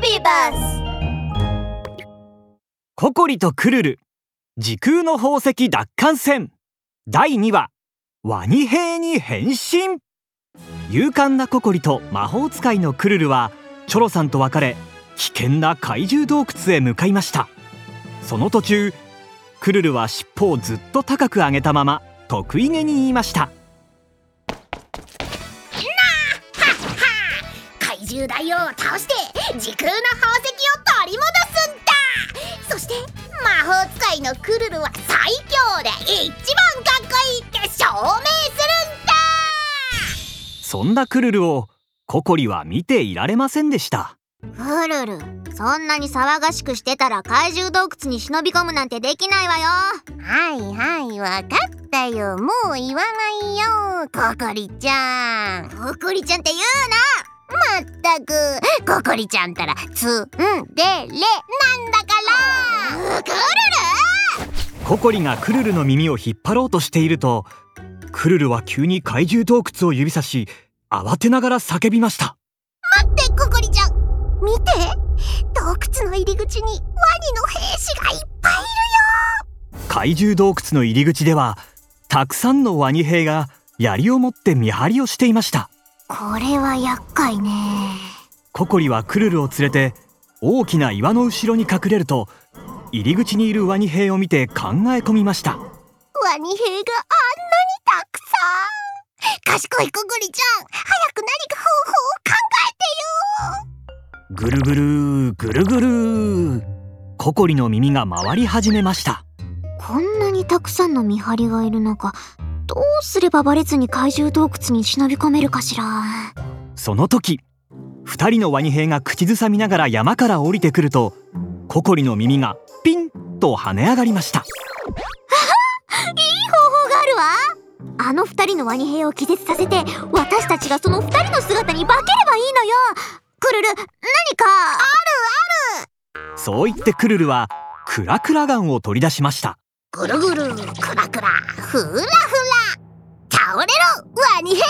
ビバスココリとクルル。時空の宝石奪還戦。第2話。ワニ兵に変身。勇敢なココリと魔法使いのクルルはチョロさんと別れ危険な怪獣洞窟へ向かいました。その途中クルルは尻尾をずっと高く上げたまま得意げに言いました。怪獣大王を倒して時空の宝石を取り戻すんだ。そして魔法使いのクルルは最強で一番かっこいいって証明するんだ。そんなクルルをココリは見ていられませんでした。クルルそんなに騒がしくしてたら怪獣洞窟に忍び込むなんてできないわよ。はいはいわかったよ。もう言わないよココリちゃん。ココリちゃんって言うまったく。ココリちゃんたらツンデレなんだから。クルココリがクルルの耳を引っ張ろうとしているとクルルは急に怪獣洞窟を指さし慌てながら叫びました。待ってココリちゃん。見て。洞窟の入り口にワニの兵士がいっぱいいるよ。怪獣洞窟の入り口ではたくさんのワニ兵が槍を持って見張りをしていましたこれは厄介ね。ココリはクルルを連れて大きな岩の後ろに隠れると入り口にいるワニ兵を見て考え込みました。ワニ兵があんなにたくさん。賢いココリちゃん早く何か方法を考えてよ。ぐるぐるぐるぐるココリの耳が回り始めました。こんなにたくさんの見張りがいる中どうすればバレずに怪獣洞窟に忍び込めるかしら？その時二人のワニ兵が口ずさみながら山から降りてくるとココリの耳がピンと跳ね上がりました。いい方法があるわ。あの二人のワニ兵を気絶させて私たちがその二人の姿に化ければいいのよ。クルル何かそう言ってクルルはクラクラガンを取り出しました。ぐるぐる。クラクラ。フラフラ倒れろワニ兵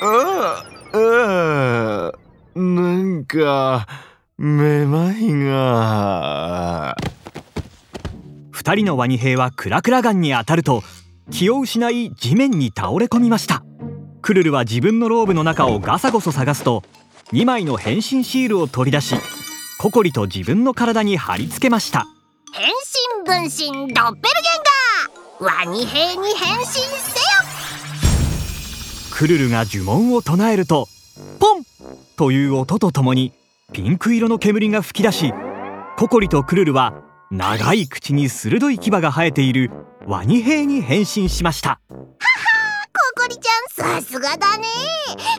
ああなんかめまいが。二人のワニ兵はクラクラガンに当たると気を失い地面に倒れ込みました。クルルは自分のローブの中をガサゴソ探すと2枚の変身シールを取り出しココリと自分の体に貼り付けました。変身分身ドッペルゲンガーワニ兵に変身せよ。クルルが呪文を唱えるとポンという音とともにピンク色の煙が吹き出しココリとクルルは長い口に鋭い牙が生えているワニ兵に変身しました。ココリちゃんさすがだね。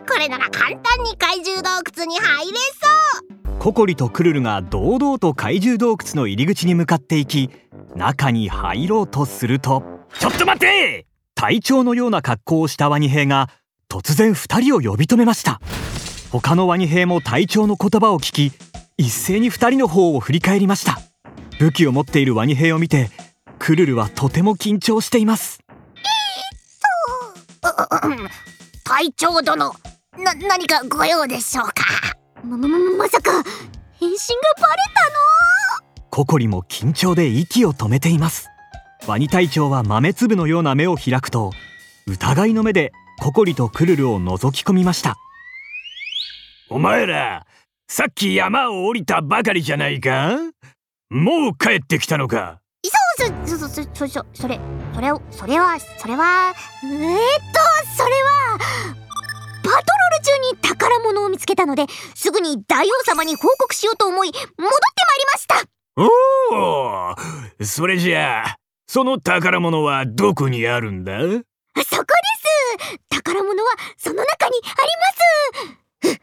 これなら簡単に怪獣洞窟に入れそうココリとクルルが堂々と怪獣洞窟の入り口に向かっていき中に入ろうとするとちょっと待って！隊長のような格好をしたワニ兵が突然二人を呼び止めました。他のワニ兵も隊長の言葉を聞き一斉に二人の方を振り返りました。武器を持っているワニ兵を見てクルルはとても緊張しています。隊長殿な何かご用でしょうか？ままままさか変身がバレたココリも緊張で息を止めています。ワニ隊長は豆粒のような目を開くと疑いの目でココリとクルルを覗き込みました。お前らさっき山を降りたばかりじゃないか？もう帰ってきたのか？そうそそそそそそれそれをそれはそれはのえー、っとそれはパト物を見つけたのですぐに大王様に報告しようと思い戻ってまいりました。おおそれじゃあその宝物はどこにあるんだ？そこです。宝物はその中にあります。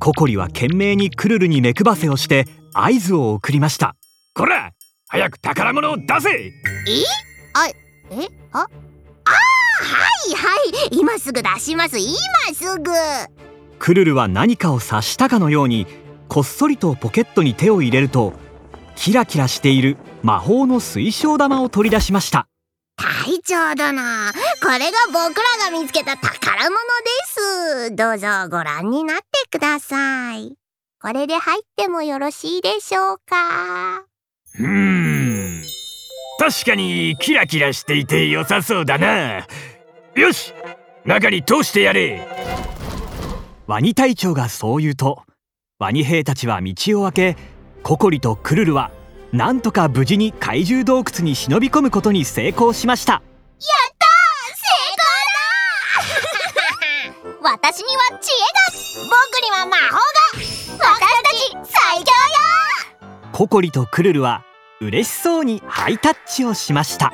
ココリは懸命にクルルに目配せをして合図を送りました。こら早く宝物を出せ！え？あえ？あ？あはいはい。今すぐ出します。今すぐクルルは何かを察したかのようにこっそりとポケットに手を入れるとキラキラしている魔法の水晶玉を取り出しました。隊長殿これが僕らが見つけた宝物です。どうぞご覧になってください。これで入ってもよろしいでしょうか？うーん。確かにキラキラしていて良さそうだな。よし中に通してやれワニ隊長がそう言うとワニ兵たちは道を開けココリとクルルはなんとか無事に怪獣洞窟に忍び込むことに成功しました。私には知恵僕には魔法がが私たち最強よココリとクルルは嬉しそうにハイタッチをしました